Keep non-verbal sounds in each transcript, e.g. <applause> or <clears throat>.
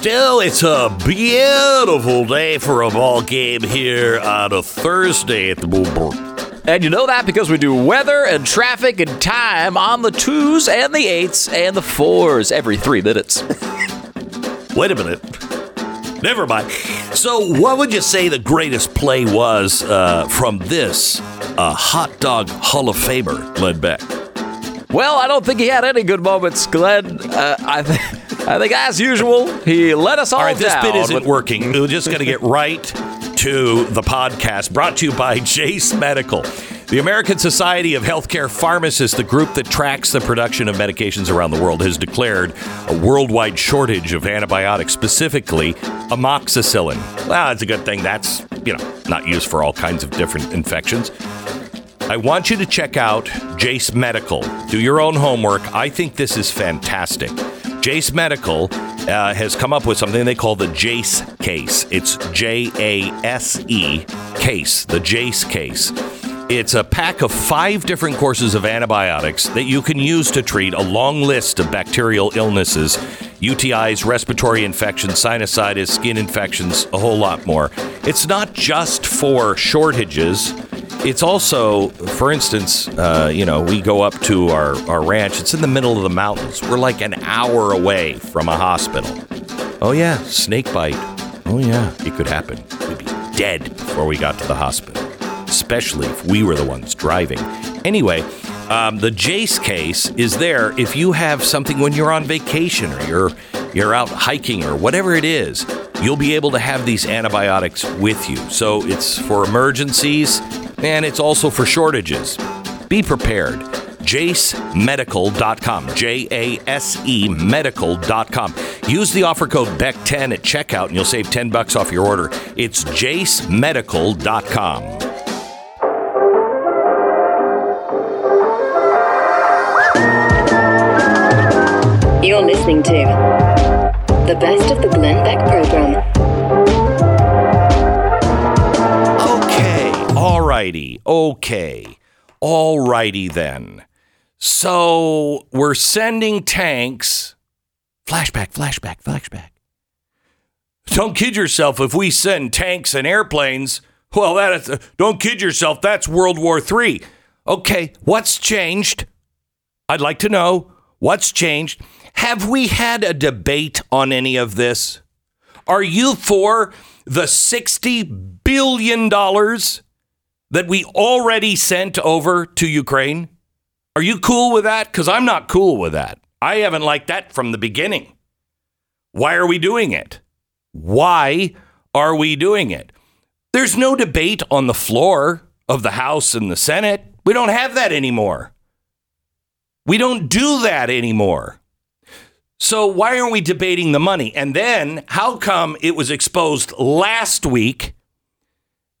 Still, it's a beautiful day for a ball game here on a Thursday at the Moonbrook. And you know that because we do weather and traffic and time on the twos and the eights and the fours every three minutes. <laughs> Wait a minute. Never mind. So, what would you say the greatest play was uh, from this uh, hot dog Hall of Famer, Glenn Beck? Well, I don't think he had any good moments, Glenn. Uh, I, th- I think, as usual, he let us all, All right, this bit isn't working. We're just going to get right to the podcast brought to you by <laughs> Jase Medical. The American Society of Healthcare Pharmacists, the group that tracks the production of medications around the world, has declared a worldwide shortage of antibiotics, specifically amoxicillin. Well, that's a good thing. That's, you know, not used for all kinds of different infections. I want you to check out Jase Medical. Do your own homework. I think this is fantastic. Jase Medical uh, has come up with something they call the Jase case. It's J A S E case, the Jase case. It's a pack of five different courses of antibiotics that you can use to treat a long list of bacterial illnesses, UTIs, respiratory infections, sinusitis, skin infections, a whole lot more. It's not just for shortages. It's also, for instance, uh, you know, we go up to our, our ranch. It's in the middle of the mountains. We're like an hour away from a hospital. Oh, yeah, snake bite. Oh, yeah, it could happen. We'd be dead before we got to the hospital, especially if we were the ones driving. Anyway, um, the Jase case is there if you have something when you're on vacation or you're you're out hiking or whatever it is. You'll be able to have these antibiotics with you. So it's for emergencies and it's also for shortages. Be prepared. JaseMedical.com. J A S E medical.com. Use the offer code BECK10 at checkout and you'll save 10 bucks off your order. It's JaseMedical.com. You're listening to the best of the Glenn Beck program. Alrighty, okay, alrighty then. So we're sending tanks. Flashback, flashback, flashback. Don't kid yourself. If we send tanks and airplanes, well, that is, don't kid yourself. That's World War III. Okay, what's changed? I'd like to know what's changed. Have we had a debate on any of this? Are you for the $60 billion that we already sent over to Ukraine? Are you cool with that? Because I'm not cool with that. I haven't liked that from the beginning. Why are we doing it? Why are we doing it? There's no debate on the floor of the House and the Senate. We don't have that anymore. We don't do that anymore. So why aren't we debating the money? And then how come it was exposed last week?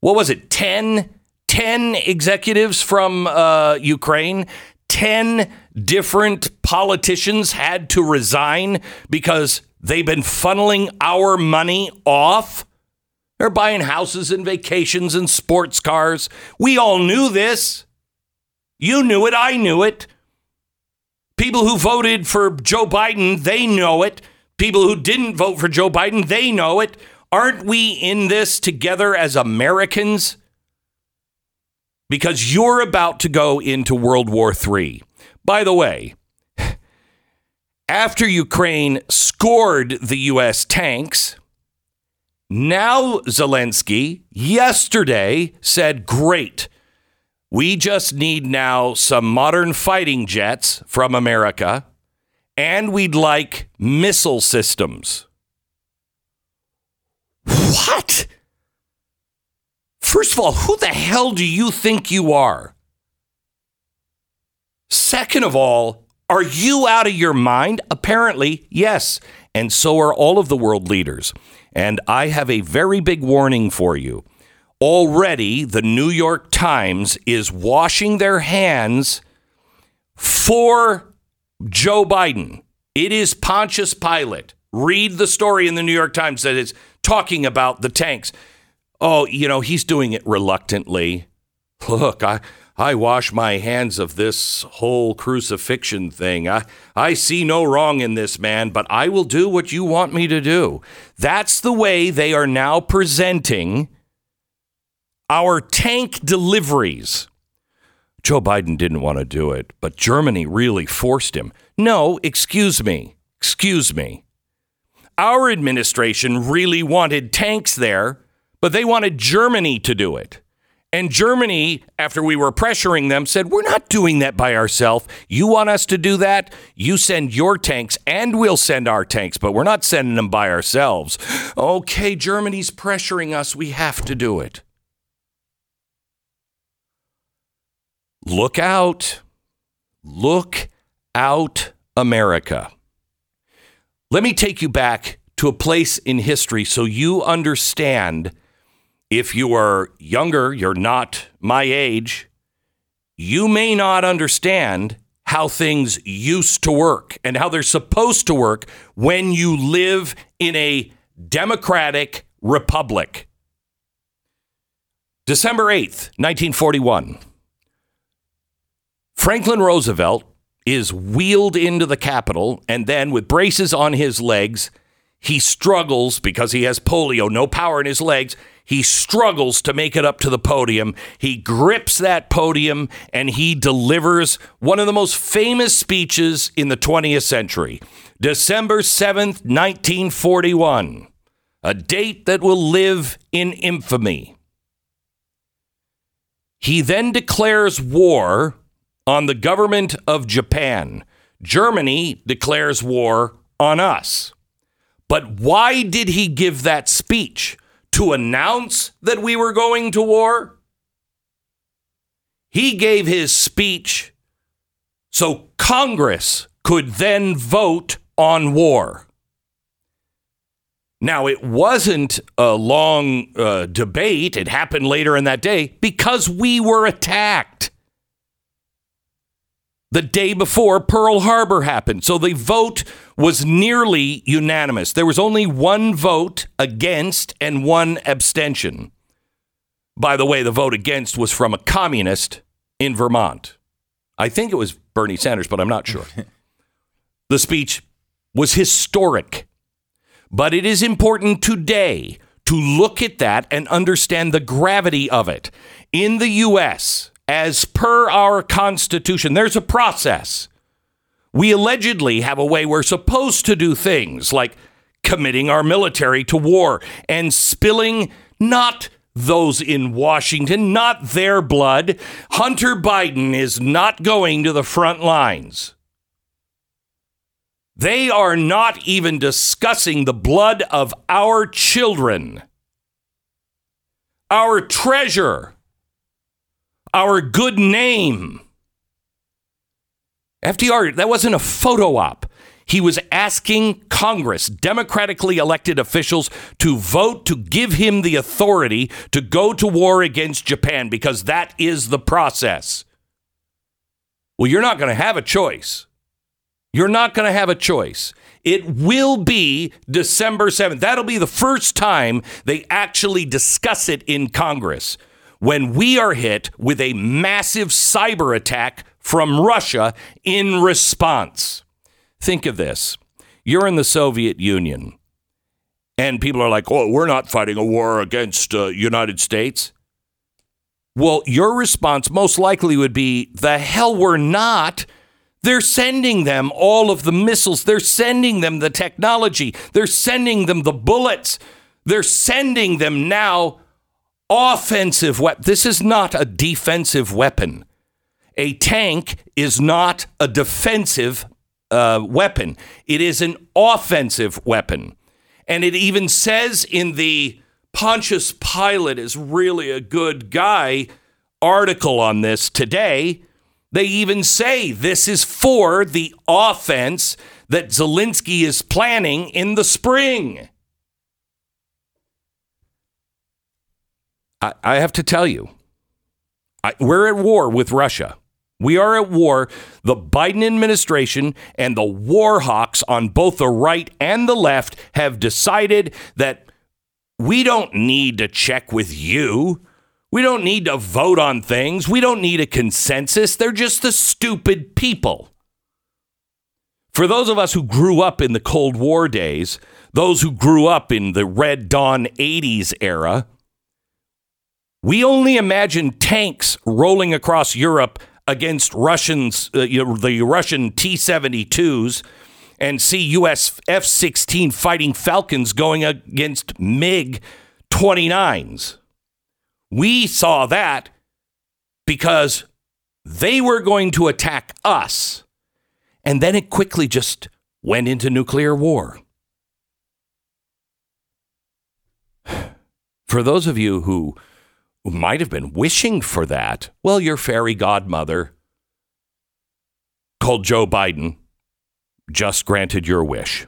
What was it? 10, 10 executives from uh, Ukraine, 10 different politicians had to resign because they've been funneling our money off. They're buying houses and vacations and sports cars. We all knew this. You knew it. I knew it. People who voted for Joe Biden, they know it. People who didn't vote for Joe Biden, they know it. Aren't we in this together as Americans? Because you're about to go into World War III. By the way, after Ukraine scored the U.S. tanks, now Zelensky yesterday said, Great. We just need now some modern fighting jets from America, and we'd like missile systems. What? First of all, who the hell do you think you are? Second of all, are you out of your mind? Apparently, yes. And so are all of the world leaders. And I have a very big warning for you. Already, the New York Times is washing their hands for Joe Biden. It is Pontius Pilate. Read the story in the New York Times that is talking about the tanks. Oh, you know, he's doing it reluctantly. Look, I, I wash my hands of this whole crucifixion thing. I, I see no wrong in this, man, but I will do what you want me to do. That's the way they are now presenting our tank deliveries. Joe Biden didn't want to do it, but Germany really forced him. No, excuse me. Excuse me. Our administration really wanted tanks there, but they wanted Germany to do it. And Germany, after we were pressuring them, said, We're not doing that by ourselves. You want us to do that? You send your tanks and we'll send our tanks, but we're not sending them by ourselves. Okay, Germany's pressuring us. We have to do it. Look out. Look out, America. Let me take you back to a place in history so you understand if you are younger, you're not my age, you may not understand how things used to work and how they're supposed to work when you live in a democratic republic. December 8th, 1941. Franklin Roosevelt is wheeled into the Capitol, and then with braces on his legs, he struggles because he has polio, no power in his legs. He struggles to make it up to the podium. He grips that podium and he delivers one of the most famous speeches in the 20th century. December 7th, 1941, a date that will live in infamy. He then declares war on the government of Japan. Germany declares war on us. But why did he give that speech? To announce that we were going to war? He gave his speech so Congress could then vote on war. Now, it wasn't a long uh, debate. It happened later in that day because we were attacked the day before Pearl Harbor happened. So the vote was nearly unanimous. There was only one vote against and one abstention. By the way, the vote against was from a communist in Vermont. I think it was Bernie Sanders, but I'm not sure. <laughs> the speech was historic. But it is important today to look at that and understand the gravity of it. In the U.S., as per our Constitution, there's a process. We allegedly have a way we're supposed to do things like committing our military to war and spilling not those in Washington, not their blood. Hunter Biden is not going to the front lines. They are not even discussing the blood of our children, our treasure our good name. FDR, that wasn't a photo op. He was asking Congress, democratically elected officials, to vote to give him the authority to go to war against Japan because that is the process. Well, you're not going to have a choice. You're not going to have a choice. It will be December 7th. That'll be the first time they actually discuss it in Congress when we are hit with a massive cyber attack from Russia in response. Think of this you're in the Soviet Union, and people are like, oh, we're not fighting a war against uh, United States. Well, your response most likely would be, the hell we're not. They're sending them all of the missiles. They're sending them the technology. They're sending them the bullets. They're sending them now offensive weapon. This is not a defensive weapon. A tank is not a defensive uh, weapon, it is an offensive weapon. And it even says in the Pontius Pilate is really a good guy article on this today. They even say this is for the offense that Zelensky is planning in the spring. I, I have to tell you, I, we're at war with Russia. We are at war. The Biden administration and the war hawks on both the right and the left have decided that we don't need to check with you. We don't need to vote on things. We don't need a consensus. They're just the stupid people. For those of us who grew up in the Cold War days, those who grew up in the Red Dawn 80s era, we only imagine tanks rolling across Europe against Russians, uh, you know, the Russian T 72s, and see U.S. F 16 fighting Falcons going against MiG 29s. We saw that because they were going to attack us. And then it quickly just went into nuclear war. <sighs> For those of you who might have been wishing for that, well, your fairy godmother called Joe Biden just granted your wish.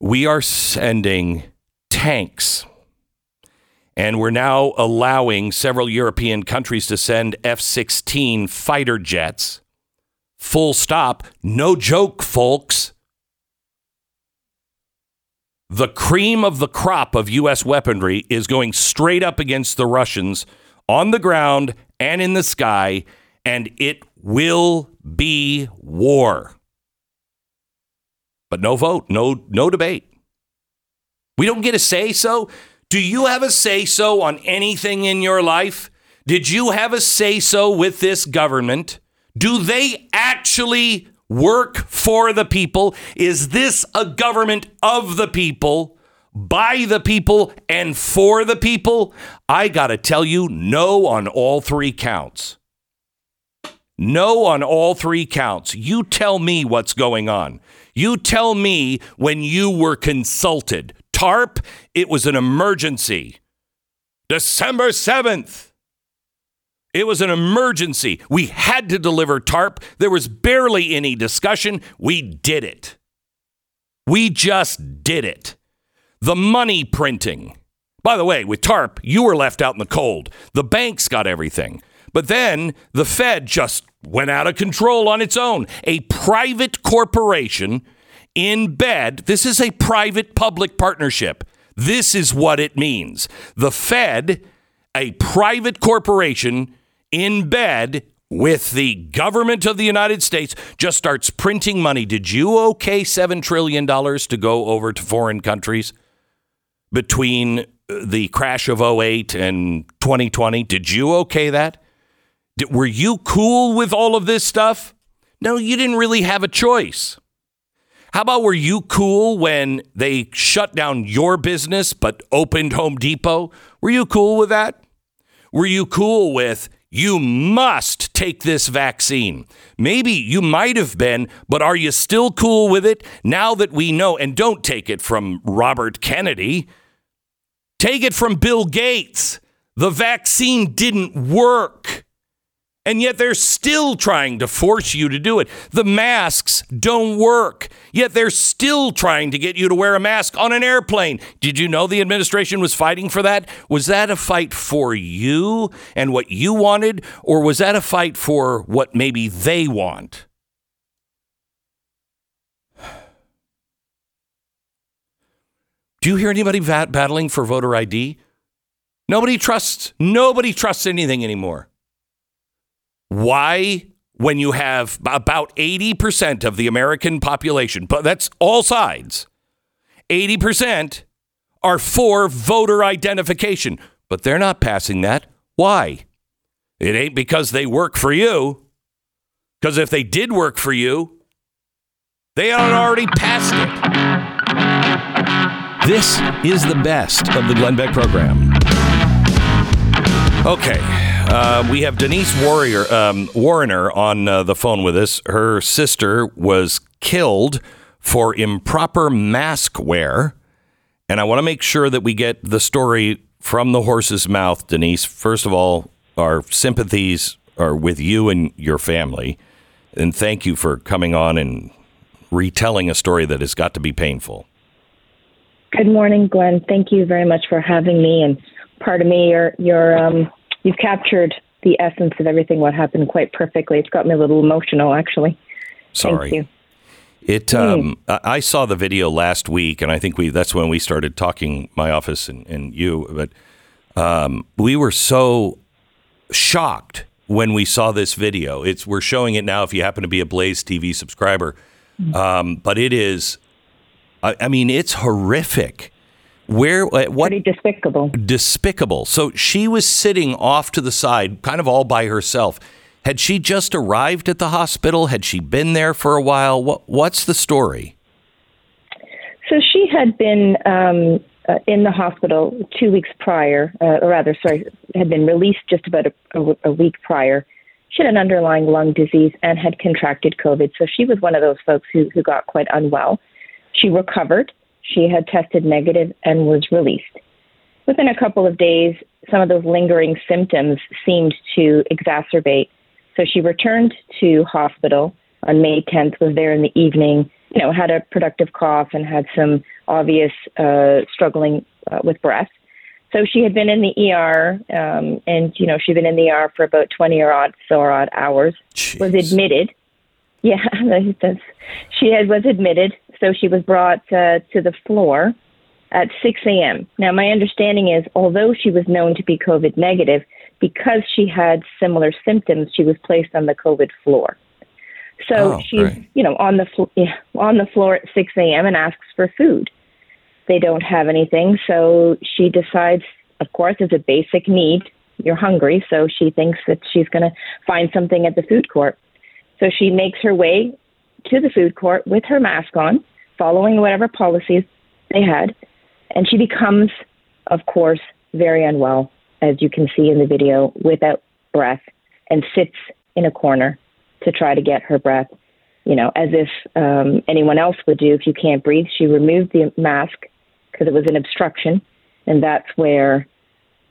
We are sending tanks and we're now allowing several European countries to send F 16 fighter jets. Full stop. No joke, folks. The cream of the crop of U.S. weaponry is going straight up against the Russians on the ground and in the sky, and it will be war. But no vote, no, no debate. We don't get a say so. Do you have a say so on anything in your life? Did you have a say so with this government? Do they actually work for the people? Is this a government of the people, by the people, and for the people? I got to tell you, no on all three counts. No on all three counts. You tell me what's going on. You tell me when you were consulted. TARP, it was an emergency. December 7th. It was an emergency. We had to deliver TARP. There was barely any discussion. We did it. We just did it. The money printing. By the way, with TARP, you were left out in the cold. The banks got everything. But then the Fed just went out of control on its own. A private corporation in bed. This is a private public partnership. This is what it means. The Fed, a private corporation in bed with the government of the United States, just starts printing money. Did you okay $7 trillion to go over to foreign countries between uh, the crash of 08 and 2020? Did you okay that? Did, were you cool with all of this stuff? No, you didn't really have a choice. How about were you cool when they shut down your business but opened Home Depot? Were you cool with that? Were you cool with you must take this vaccine? Maybe you might have been, but are you still cool with it now that we know? And don't take it from Robert Kennedy. Take it from Bill Gates. The vaccine didn't work. And yet they're still trying to force you to do it. The masks don't work. Yet they're still trying to get you to wear a mask on an airplane. Did you know the administration was fighting for that? Was that a fight for you and what you wanted? Or was that a fight for what maybe they want? Do you hear anybody battling for voter ID? Nobody trusts nobody trusts anything anymore. Why, when you have about 80% of the American population, but that's all sides, 80% are for voter identification, but they're not passing that. Why? It ain't because they work for you. Because if they did work for you, they had already passed it. This is the best of the Glenn Beck program. Okay. Uh, we have Denise Warriner, um, on uh, the phone with us. Her sister was killed for improper mask wear. And I want to make sure that we get the story from the horse's mouth, Denise. First of all, our sympathies are with you and your family. And thank you for coming on and retelling a story that has got to be painful. Good morning, Glenn. Thank you very much for having me. And pardon me, you're, you're, um, you've captured the essence of everything what happened quite perfectly. It's got me a little emotional, actually. Sorry. Thank you. It. Um, I saw the video last week, and I think we that's when we started talking. My office and, and you, but Um, we were so shocked when we saw this video. It's we're showing it now if you happen to be a Blaze TV subscriber. Um, but it is, I, I mean, it's horrific. Where at what Pretty despicable. despicable. So she was sitting off to the side, kind of all by herself. Had she just arrived at the hospital? Had she been there for a while? What What's the story? So she had been um, uh, in the hospital two weeks prior, uh, or rather, sorry, had been released just about a, a, a week prior. She had an underlying lung disease and had contracted COVID. So she was one of those folks who, who got quite unwell. She recovered. She had tested negative and was released. Within a couple of days, some of those lingering symptoms seemed to exacerbate. So she returned to hospital on May 10th, was there in the evening, you know, had a productive cough and had some obvious uh, struggling uh, with breath. So she had been in the ER, um, and you know she'd been in the ER for about twenty or odd or odd hours. Was admitted. Yeah, <laughs> that's, she had was admitted. So she was brought uh, to the floor at 6 a.m. Now, my understanding is, although she was known to be COVID negative, because she had similar symptoms, she was placed on the COVID floor. So Oh, she's, you know, on the fl- yeah, on the floor at 6 a.m. and asks for food. They don't have anything, so she decides, of course, it's a basic need, you're hungry, so she thinks that she's going to find something at the food court. So she makes her way to the food court with her mask on, following whatever policies they had, and she becomes, of course, very unwell, as you can see in the video, without breath, and sits in a corner to try to get her breath, you know, as if um, anyone else would do if you can't breathe. She removed the mask because it was an obstruction, and that's where,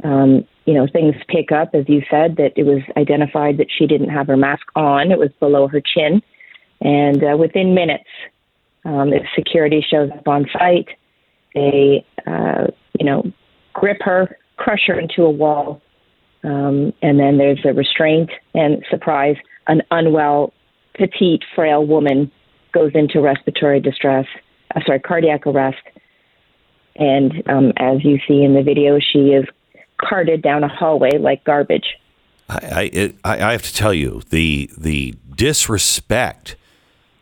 um, you know, things pick up, as you said, that it was identified that she didn't have her mask on. It was below her chin, and uh, within minutes, um, if security shows up on site, they, uh, you know, grip her, crush her into a wall, um, and then there's a restraint and surprise. An unwell, petite, frail woman goes into respiratory distress, uh, sorry, cardiac arrest. And um, as you see in the video, she is carted down a hallway like garbage. I, I, I have to tell you the the disrespect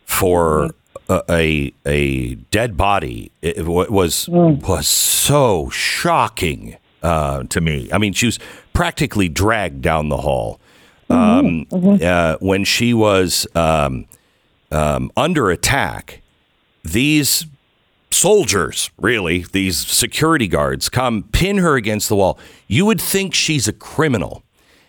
for a, a a dead body it, wa- was was so shocking uh, to me. I mean, she was practically dragged down the hall um, uh, when she was um, um, under attack. These soldiers, really, these security guards, come pin her against the wall. You would think she's a criminal.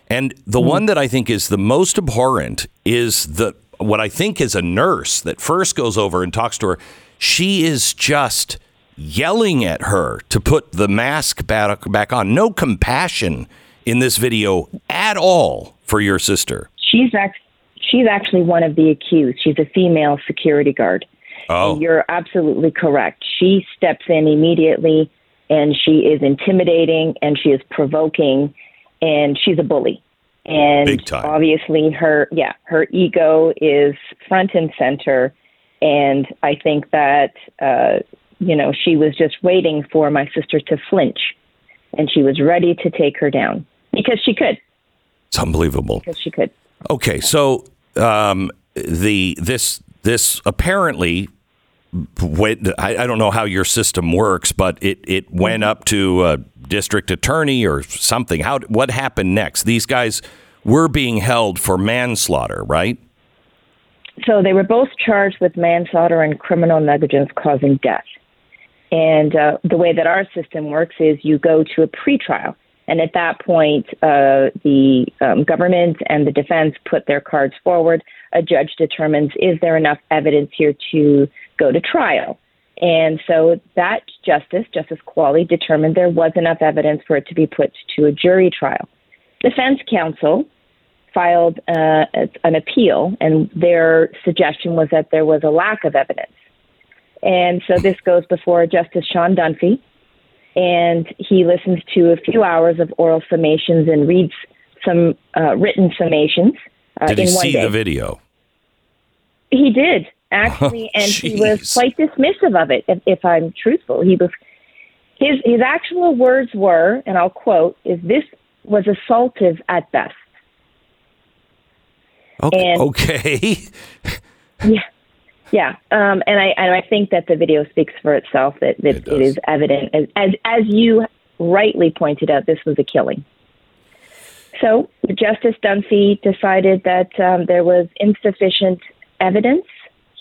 And the one that I think is the most abhorrent is the what I think is a nurse that first goes over and talks to her. She is just yelling at her to put the mask back, back on. No compassion in this video at all for your sister. She's act- she's actually one of the accused. She's a female security guard. Oh. And you're absolutely correct. She steps in immediately and she is intimidating and she is provoking and she's a bully. And obviously her yeah, her ego is front and center and I think that uh you know, she was just waiting for my sister to flinch and she was ready to take her down because she could It's unbelievable. because she could. Okay, so um, the this this apparently went. I, I don't know how your system works, but it it went up to a district attorney or something. How what happened next? These guys were being held for manslaughter, right? So they were both charged with manslaughter and criminal negligence causing death. And uh, the way that our system works is you go to a pretrial. And at that point, uh, the um, government and the defense put their cards forward. A judge determines is there enough evidence here to go to trial. And so that justice, Justice Qualley, determined there was enough evidence for it to be put to a jury trial. Defense counsel filed uh, an appeal, and their suggestion was that there was a lack of evidence. And so this goes before Justice Sean Dunphy, and he listens to a few hours of oral summations and reads some uh, written summations uh, Did he see day. the video? He did actually, <laughs> and he was quite dismissive of it. If, if I'm truthful, he was his his actual words were, and I'll quote, "Is this was assaultive at best." Okay. And- okay. <laughs> Yeah, yeah, um, and I and I think that the video speaks for itself. That, that It it, is evident, as, as as you rightly pointed out, this was a killing. So Justice Dunphy decided that um, there was insufficient evidence.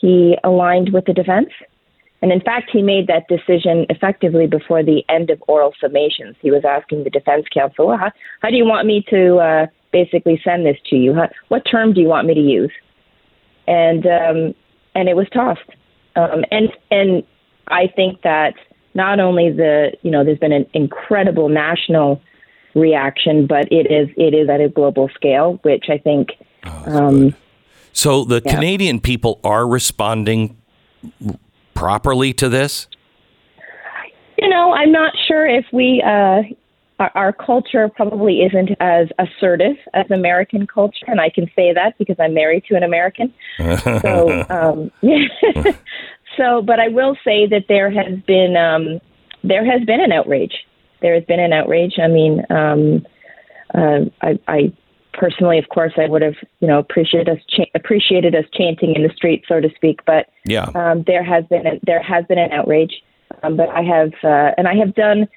He aligned with the defense, and in fact, he made that decision effectively before the end of oral summations. He was asking the defense counsel, well, how, "How do you want me to uh, basically send this to you? How, what term do you want me to use?" and um, and it was tossed. Um, and and I think that not only the you know there's been an incredible national reaction, but it is it is at a global scale, which I think um, So the Yeah. Canadian people are responding properly to this? you know I'm not sure if we. Uh, our, our culture probably isn't as assertive as American culture, and I can say that because I'm married to an American. <laughs> so, um, <laughs> so, but I will say that there has been um, there has been an outrage. There has been an outrage. I mean, um, uh, I, I personally, of course, I would have you know appreciated us cha- appreciated us chanting in the street, so to speak. But Yeah. um, there has been a, there has been an outrage. Um, but I have uh, and I have done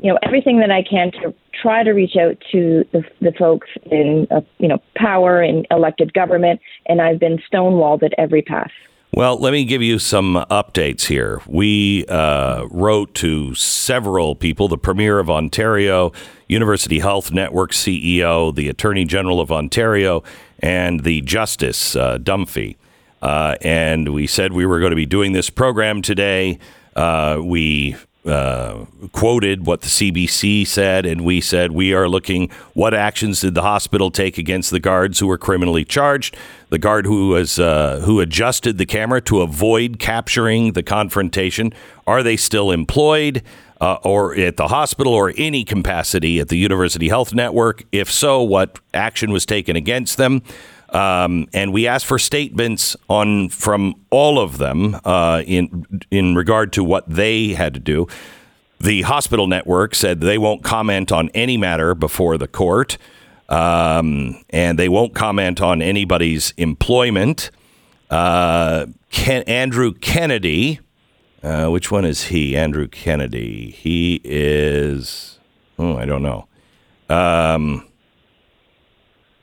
you know everything that I can to try to reach out to the, the folks in uh, you know power and elected government, and I've been stonewalled at every pass. Well, let me give you some updates here. We uh, wrote to several people the Premier of Ontario, University Health Network CEO, the Attorney General of Ontario, and the Justice, uh. Uh, and we said we were going to be doing this program today. Uh, we uh, quoted what the CBC said, and we said we are looking what actions did the hospital take against the guards who were criminally charged. The guard who was uh, who adjusted the camera to avoid capturing the confrontation are they still employed? Uh, or at the hospital or any capacity at the University Health Network? If so, what action was taken against them? Um, and we asked for statements on from all of them uh, in in regard to what they had to do. The hospital network said they won't comment on any matter before the court, um, and they won't comment on anybody's employment. Uh, Ken, Andrew Kennedy, uh, which one is he? Andrew Kennedy. He is. Oh, I don't know. Um,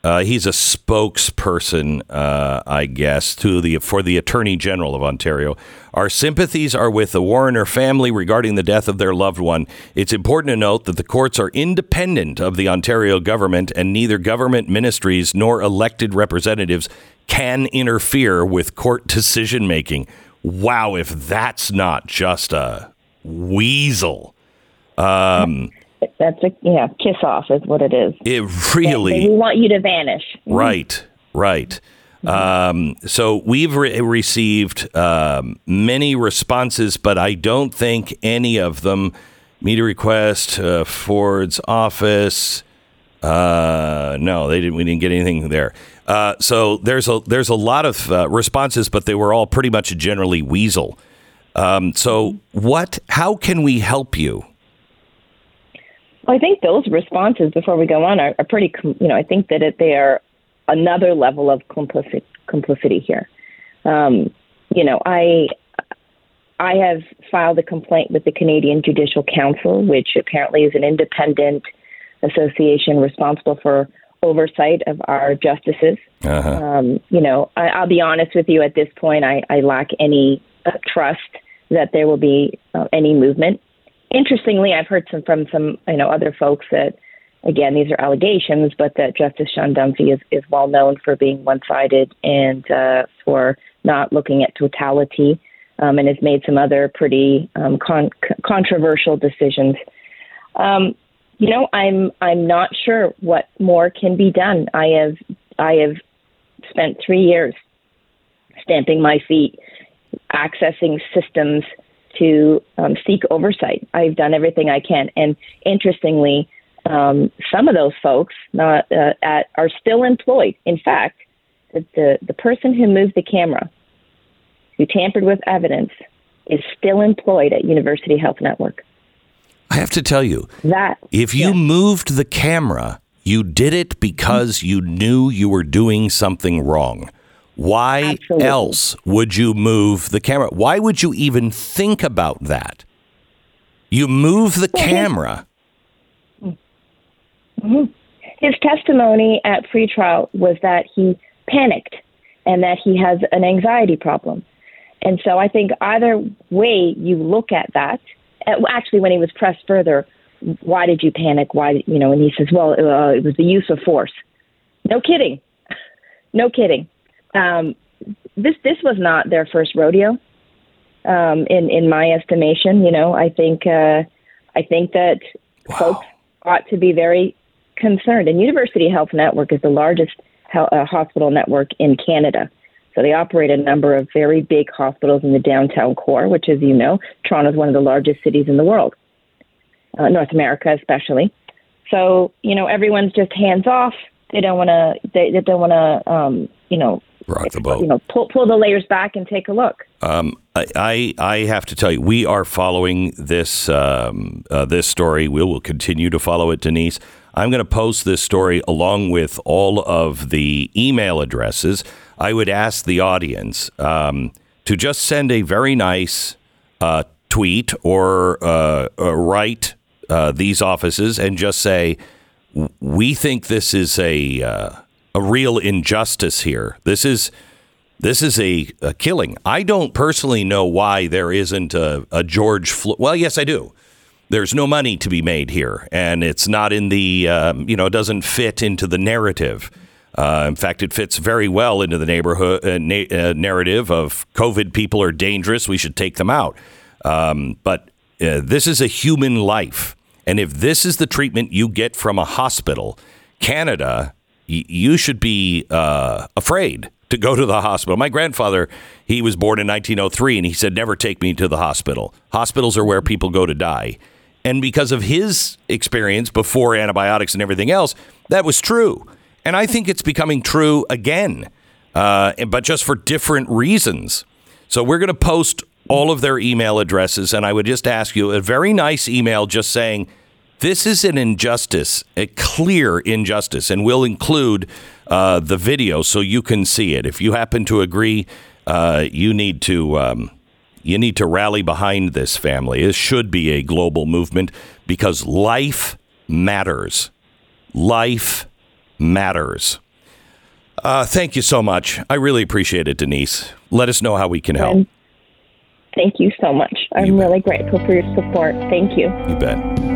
uh, he's a spokesperson, uh, I guess, to the for the Attorney General of Ontario. Our sympathies are with the Warriner family regarding the death of their loved one. It's important to note that the courts are independent of the Ontario government, and neither government ministries nor elected representatives can interfere with court decision making. Wow, if that's not just a weasel. Um, That's a yeah, kiss off is what it is. it They- really. we want you to vanish. Right, right. Um, so we've re- received um, many responses, but I don't think any of them media request uh, Ford's office. Uh, no, they didn't. We didn't get anything there. Uh, so there's a there's a lot of uh, responses, but they were all pretty much generally weasel. Um, so what? How can we help you? Well, I think those responses before we go on are, are pretty. You know, I think that it, they are another level of complicit, complicity here. Um, you know, I I have filed a complaint with the Canadian Judicial Council, which apparently is an independent association responsible for oversight of our justices. Uh-huh. Um, you know, I, I'll be honest with you. At this point, I, I lack any uh, trust that there will be uh, any movement. Interestingly, I've heard some from some you know other folks that again these are allegations, but that Justice Sean Dunphy is, is well known for being one-sided and uh, for not looking at totality, um, and has made some other pretty um, con- controversial decisions. Um, you know, I'm I'm not sure what more can be done. I have I have spent three years stamping my feet, accessing systems to um, seek oversight. I've done everything I can, and interestingly, um, some of those folks not uh, at, are still employed. In fact, the, the the person who moved the camera, who tampered with evidence, is still employed at University Health Network. I have to tell you, That if you moved the camera, you did it because you knew you were doing something wrong. Why Absolutely. else would you move the camera? Why would you even think about that? You move the camera. his testimony at pretrial was that he panicked and that he has an anxiety problem. And so I think either way you look at that, uh, actually, when he was pressed further, why did you panic? Why, you know, and he says, well, uh, it was the use of force. No kidding. <laughs> No kidding. Um, this this was not their first rodeo. Um, in in my estimation, you know, I think uh, I think that folks ought to be very concerned. And University Health Network is the largest hel- uh, hospital network in Canada. So they operate a number of very big hospitals in the downtown core, which, as you know, Toronto is one of the largest cities in the world, uh, North America especially. So you know, everyone's just hands off. They don't want to. They, they don't want to. Um, you know, Rock the boat. you know, pull pull the layers back and take a look. Um, I, I I have to tell you, we are following this um, uh, this story. We will continue to follow it, Denise. I'm going to post this story along with all of the email addresses. I would ask the audience um, to just send a very nice uh, tweet or uh, uh, write uh, these offices and just say, "We think this is a uh, a real injustice here. This is." This is a, a killing. I don't personally know why there isn't a, a George Floyd. Well, yes, I do. There's no money to be made here, and it's not in the, um, you know, it doesn't fit into the narrative. Uh, in fact, it fits very well into the neighborhood uh, na- uh, narrative of COVID people are dangerous. We should take them out. Um, but uh, this is a human life. And if this is the treatment you get from a hospital, Canada, you should be uh, afraid to go to the hospital. My grandfather, he was born in 1903, and he said, Never take me to the hospital. Hospitals are where people go to die. And because of his experience before antibiotics and everything else, that was true. And I think it's becoming true again, uh, but just for different reasons. So we're going to post all of their email addresses, and I would just ask you a very nice email just saying, this is an injustice, a clear injustice, and we'll include uh, the video so you can see it. If you happen to agree, uh, you need to um, you need to rally behind this family. It should be a global movement because life matters. Life matters. Uh, thank you so much. I really appreciate it, Denise. Let us know how we can help. Thank you so much. I'm You really grateful for your support. Thank you. You bet.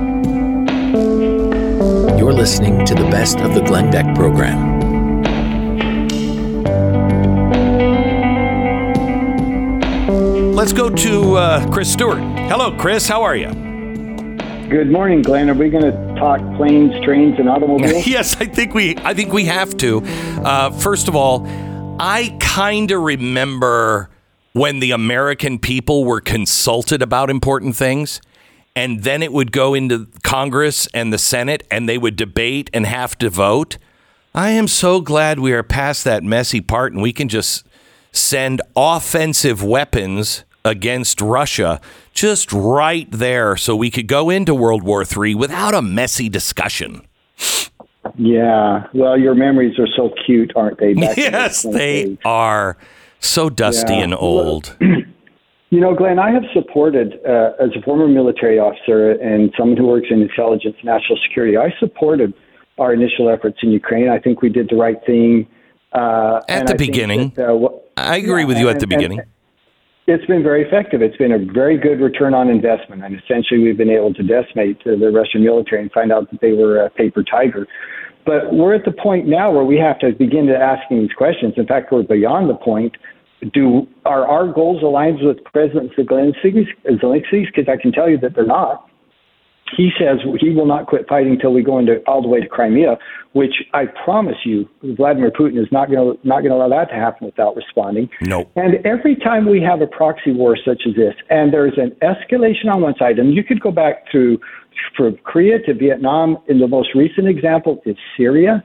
You're listening to the best of the Glenn Beck program. Let's go to uh, Chris Stewart. Hello, Chris. How are you? Good morning, Glenn. Are we going to talk planes, trains, and automobiles? <laughs> yes, I think we. I think we have to. Uh, first of all, I kind of remember when the American people were consulted about important things, and then it would go into Congress and the Senate, and they would debate and have to vote. I am so glad we are past that messy part, and we can just send offensive weapons against Russia just right there, so we could go into World War III without a messy discussion. Yeah. Well, your memories are so cute, aren't they? Back <laughs> Yes, they are so dusty Yeah. and old. <clears throat> You know, Glenn, I have supported, uh, as a former military officer and someone who works in intelligence and national security, I supported our initial efforts in Ukraine. I think we did the right thing. Uh, At the I beginning. that, uh, what- I agree Yeah, with you at and- the and- beginning. It's been very effective. It's been a very good return on investment, and essentially we've been able to decimate the Russian military and find out that they were a paper tiger. But we're at the point now where we have to begin to asking these questions. In fact, we're beyond the point. Do are our goals aligned with President Zelensky's? Because I can tell you that they're not he says he will not quit fighting until we go into all the way to Crimea, which I promise you, Vladimir Putin is not going to not going to allow that to happen without responding. Nope. And every time we have a proxy war such as this, and there's an escalation on one side, and you could go back to from Korea to Vietnam. In the most recent example is Syria.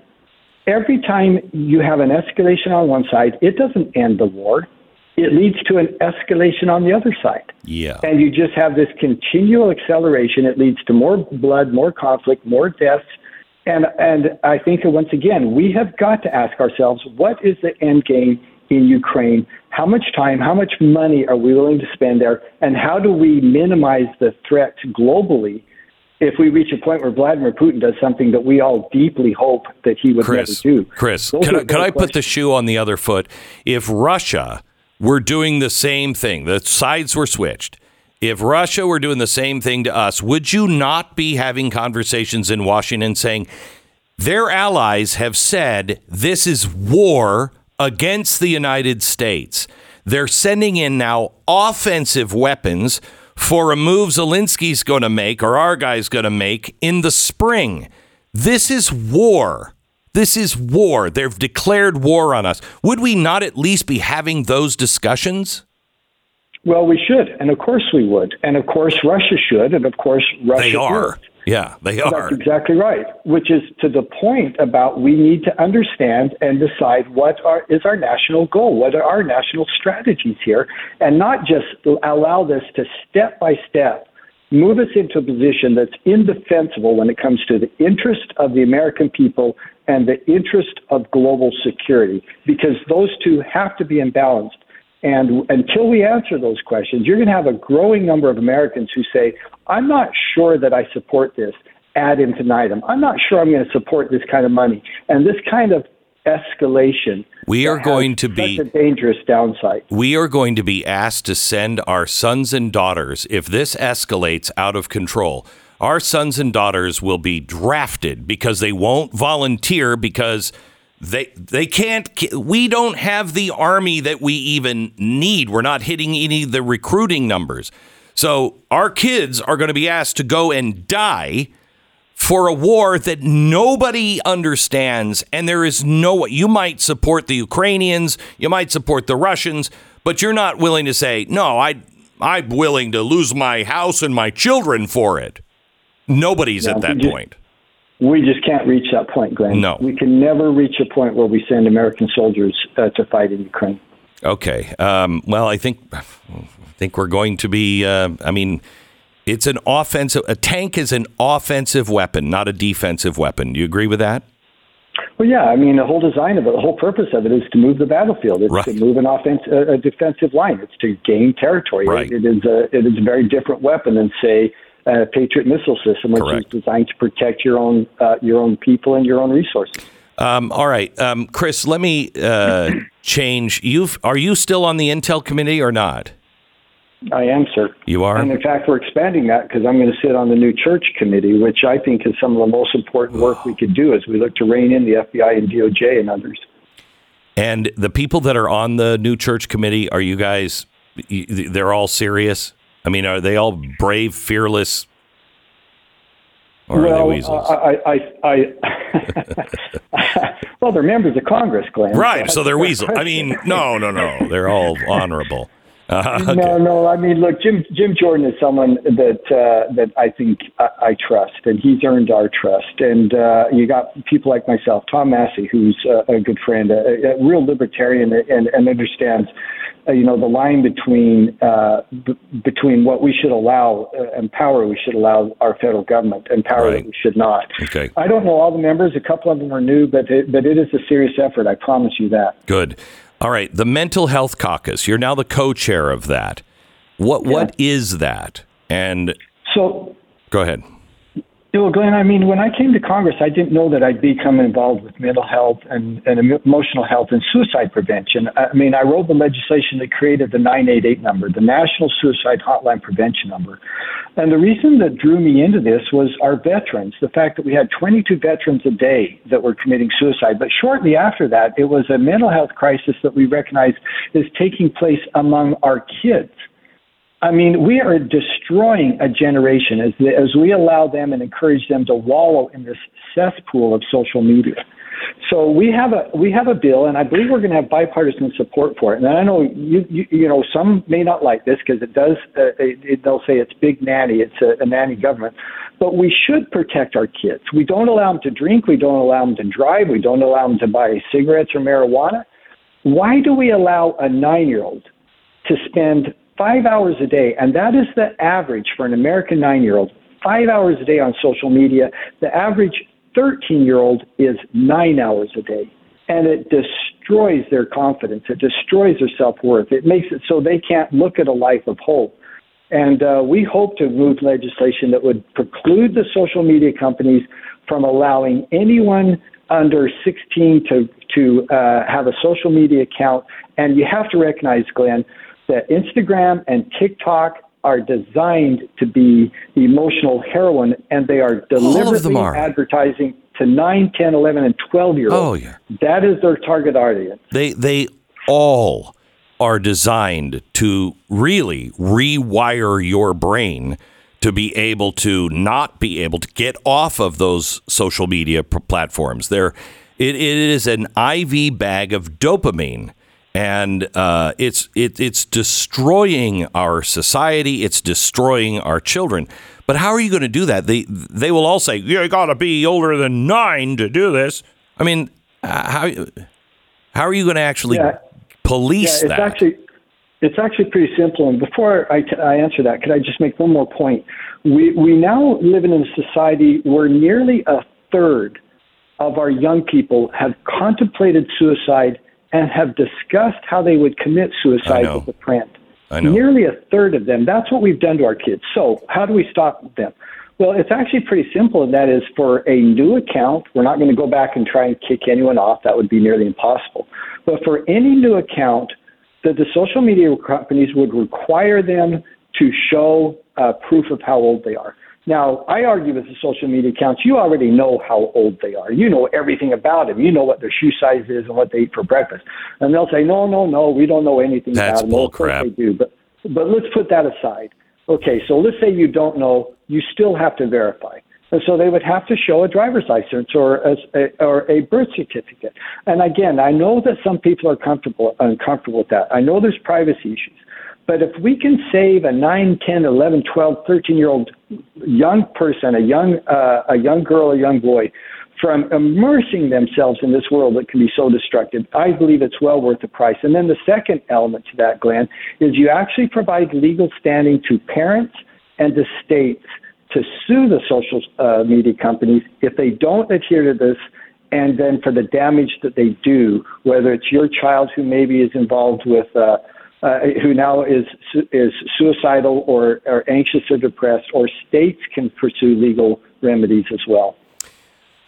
Every time you have an escalation on one side, it doesn't end the war. it leads to an escalation on the other side. Yeah. And you just have this continual acceleration. It leads to more blood, more conflict, more deaths. And, and I think that once again, we have got to ask ourselves what is the end game in Ukraine? How much time, how much money are we willing to spend there? And how do we minimize the threat globally if we reach a point where Vladimir Putin does something that we all deeply hope that he would Chris, never do? Chris, Those can I, can I put the shoe on the other foot? If Russia were doing the same thing, the sides were switched. If Russia were doing the same thing to us, would you not be having conversations in Washington saying their allies have said this is war against the United States? They're sending in now offensive weapons for a move Zelensky's going to make or our guy's going to make in the spring. This is war. This is war. They've declared war on us. Would we not at least be having those discussions? Well, we should, and of course we would, and of course Russia should, and of course Russia. They are. Yeah, they are. That's exactly right. Which is to the point about we need to understand and decide what are, is our national goal, what are our national strategies here, and not just allow this to step by step move us into a position that's indefensible when it comes to the interest of the American people and the interest of global security, because those two have to be imbalanced. And until we answer those questions, you're going to have a growing number of Americans who say, I'm not sure that I support this ad infinitum. I'm not sure I'm going to support this kind of money. And this kind of escalation. We are going to be a dangerous downside. we are going to be asked to send our sons and daughters if this escalates out of control. Our sons and daughters will be drafted because they won't volunteer because they they can't we don't have the army that we even need. We're not hitting any of the recruiting numbers. So our kids are going to be asked to go and die for a war that nobody understands and there is no you might support the Ukrainians, you might support the Russians, but you're not willing to say, "No, I I'm willing to lose my house and my children for it." Nobody's at that just- point. We just can't reach that point, Glenn. No. We can never reach a point where we send American soldiers uh, to fight in Ukraine. Okay. Um, well, I think I think we're going to be. Uh, I mean, it's an offensive. A tank is an offensive weapon, not a defensive weapon. Do you agree with that? Well, yeah. I mean, the whole design of it, the whole purpose of it is to move the battlefield. It's Right. to move an offense, a, defensive line. It's to gain territory. Right. It, it is a it is a very different weapon than say a Patriot missile system, which Correct. is designed to protect your own uh, your own people and your own resources. Um, all right, um, Chris. Let me uh, <clears throat> change. You are you still on the Intel committee or not? I am, sir. You are. And in fact, we're expanding that because I'm going to sit on the new church committee, which I think is some of the most important work we could do as we look to rein in the FBI and DOJ and others. And the people that are on the new church committee, are you guys? They're all serious. I mean, are they all brave, fearless, or are well, they weasels? Uh, I, I, I, I <laughs> well, they're members of Congress, Glenn. right. So they're <laughs> weasels. I mean, no, no, no. They're all honorable. Uh, okay. No, no. I mean, look, Jim Jim Jordan is someone that uh, that I think I, I trust, and he's earned our trust. And uh, you got people like myself, Tom Massie, who's uh, a good friend, a, a real libertarian, and, and understands, uh, you know, the line between uh, b- between what we should allow uh, and power we should allow our federal government, and power Right. that we should not. Okay. I don't know all the members. A couple of them are new, but it, but it is a serious effort. I promise you that. Good. All right. The Mental Health Caucus. You're now the co-chair of that. What What is that? And So go ahead. Well, Glenn, I mean, when I came to Congress, I didn't know that I'd become involved with mental health and, and emotional health and suicide prevention. I mean, I wrote the legislation that created the 988 number, the National Suicide Hotline Prevention Number. And the reason that drew me into this was our veterans, the fact that we had 22 veterans a day that were committing suicide. But shortly after that, it was a mental health crisis that we recognized is taking place among our kids. I mean, we are destroying a generation as the, as we allow them and encourage them to wallow in this cesspool of social media. So we have a we have a bill, and I believe we're going to have bipartisan support for it. And I know you you, you know some may not like this because it does uh, it, it, they'll say it's big nanny, it's a, a nanny government. But we should protect our kids. We don't allow them to drink. We don't allow them to drive. We don't allow them to buy cigarettes or marijuana. Why do we allow a nine year old to spend five hours a day, and that is the average for an American nine year old, five hours a day on social media. The average 13 year old is nine hours a day. And it destroys their confidence. It destroys their self worth. It makes it so they can't look at a life of hope. And uh, we hope to move legislation that would preclude the social media companies from allowing anyone under 16 to to uh, have a social media account. And you have to recognize, Glenn, that Instagram and TikTok are designed to be emotional heroin, and they are deliberately are. advertising to 9, 10, 11, and 12 year olds. Oh, yeah. That is their target audience. They they all are designed to really rewire your brain to be able to not be able to get off of those social media platforms. There, it, it is an IV bag of dopamine, and uh, it's it, it's destroying our society. It's destroying our children. But how are you going to do that? They they will all say you got to be older than nine to do this. I mean, uh, how how are you going to actually Yeah. police Yeah, it's that? actually it's actually pretty simple. And before I, t- I answer that, could I just make one more point? We we now live in a society where nearly a third of our young people have contemplated suicide and have discussed how they would commit suicide with a friend. I know. Nearly a third of them. That's what we've done to our kids. So, how do we stop them? Well, it's actually pretty simple, and that is for a new account, we're not going to go back and try and kick anyone off. That would be nearly impossible. But for any new account, that the social media companies would require them to show uh, proof of how old they are. Now, I argue with the social media accounts, you already know how old they are. You know everything about them. You know what their shoe size is and what they eat for breakfast. And they'll say, no, no, no, we don't know anything That's about them. Course bullcrap. they do. But, but let's put that aside. Okay, so let's say you don't know, you still have to verify. And so they would have to show a driver's license or a, or a birth certificate. And again, I know that some people are comfortable uncomfortable with that. I know there's privacy issues. But if we can save a 9, 10, 11, 12, 13 year old young person, a young, uh, a young girl, a young boy, from immersing themselves in this world that can be so destructive, I believe it's well worth the price. And then the second element to that, Glenn, is you actually provide legal standing to parents and to states to sue the social uh, media companies if they don't adhere to this and then for the damage that they do, whether it's your child who maybe is involved with, uh, uh, who now is is suicidal or, or anxious or depressed, or states can pursue legal remedies as well.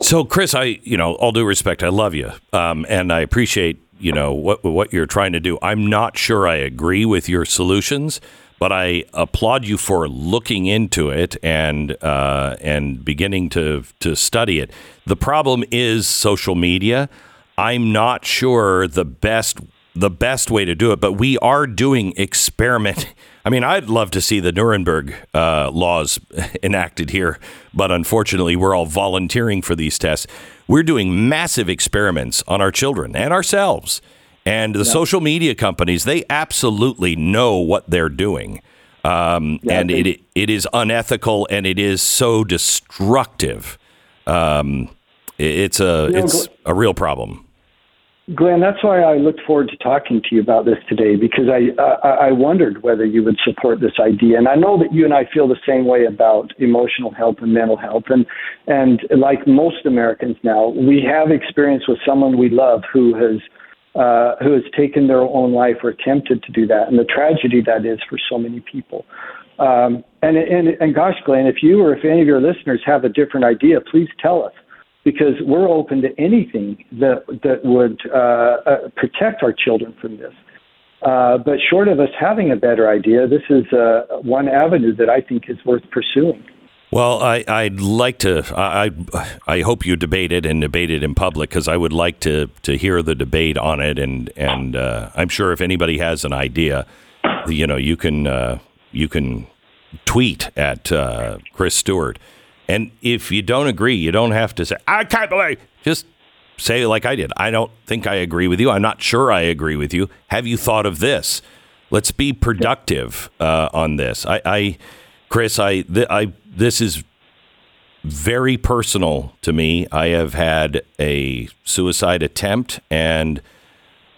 So, Chris, I, you know, all due respect, I love you, um, and I appreciate, you know, what what you're trying to do. I'm not sure I agree with your solutions, but I applaud you for looking into it and uh, and beginning to to study it. The problem is social media. I'm not sure the best the best way to do it, but we are doing experiment. I mean, I'd love to see the Nuremberg uh, laws <laughs> enacted here, but unfortunately, we're all volunteering for these tests. We're doing massive experiments on our children and ourselves. And the social media companies, they absolutely know what they're doing. Um, Yeah, and it it is unethical and it is so destructive. Um, it's a it's a real problem. Glenn, that's why I looked forward to talking to you about this today because I, I I wondered whether you would support this idea, and I know that you and I feel the same way about emotional health and mental health, and and like most Americans now, we have experience with someone we love who has uh, who has taken their own life or attempted to do that, and the tragedy that is for so many people. Um, and, and and gosh, Glenn, if you or if any of your listeners have a different idea, please tell us because we're open to anything that that would uh, uh, protect our children from this. Uh, but short of us having a better idea, this is uh, one avenue that I think is worth pursuing. Well, I, I'd like to. I, I hope you debate it and debate it in public because I would like to to hear the debate on it. And and uh, I'm sure if anybody has an idea, you know, you can uh, you can tweet at Chris Stewart. And if you don't agree, you don't have to say I can't believe. Just say like I did. I don't think I agree with you. I'm not sure I agree with you. Have you thought of this? Let's be productive uh, on this. I, I Chris, I, th- I, this is very personal to me. I have had a suicide attempt and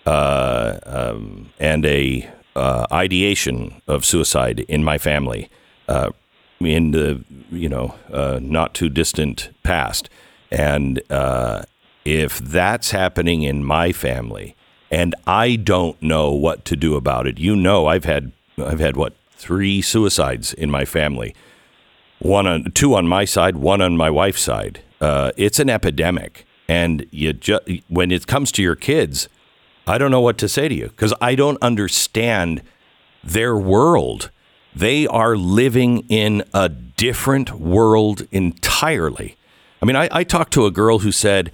uh, um, and a uh, ideation of suicide in my family uh, in the you know uh, not too distant past, and uh, if that's happening in my family, and I don't know what to do about it, you know, I've had I've had what three suicides in my family, one on two on my side, one on my wife's side. Uh, it's an epidemic, and you ju- when it comes to your kids, I don't know what to say to you because I don't understand their world. They are living in a different world entirely. I mean, I, I talked to a girl who said,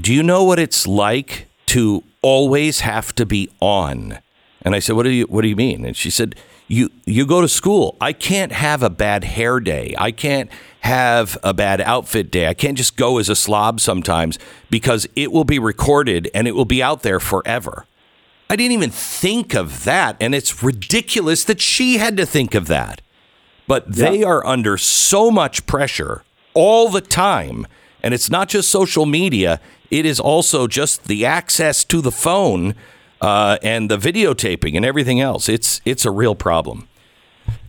Do you know what it's like to always have to be on? And I said, What do you what do you mean? And she said, You you go to school. I can't have a bad hair day. I can't have a bad outfit day. I can't just go as a slob sometimes because it will be recorded and it will be out there forever. I didn't even think of that. And it's ridiculous that she had to think of that. But they are under so much pressure all the time. And it's not just social media, it is also just the access to the phone uh, and the videotaping and everything else. It's, it's a real problem.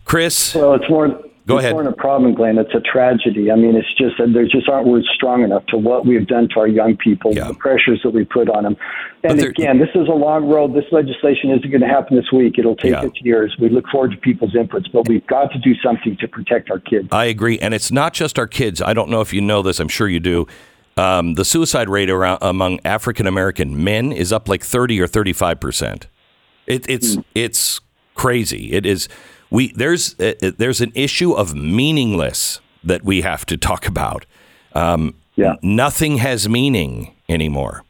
Chris? Well, it's more. Go ahead. than a problem, Glenn. It's a tragedy. I mean, it's just there just aren't words strong enough to what we've done to our young people, Yeah. the pressures that we put on them. And again, this is a long road. This legislation isn't going to happen this week. It'll take Yeah. years. We look forward to people's inputs, but we've got to do something to protect our kids. I agree, and it's not just our kids. I don't know if you know this. I'm sure you do. Um, the suicide rate around, among African American men is up like 30 or 35 percent. It, it's it's crazy. It is. We there's uh, uh, there's an issue of meaningless that we have to talk about. Um, Yeah. Nothing has meaning anymore.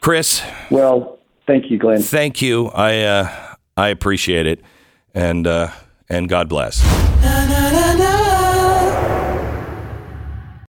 Chris, Well, thank you, Glenn. thank you. I uh, I appreciate it, and uh, and God bless. na na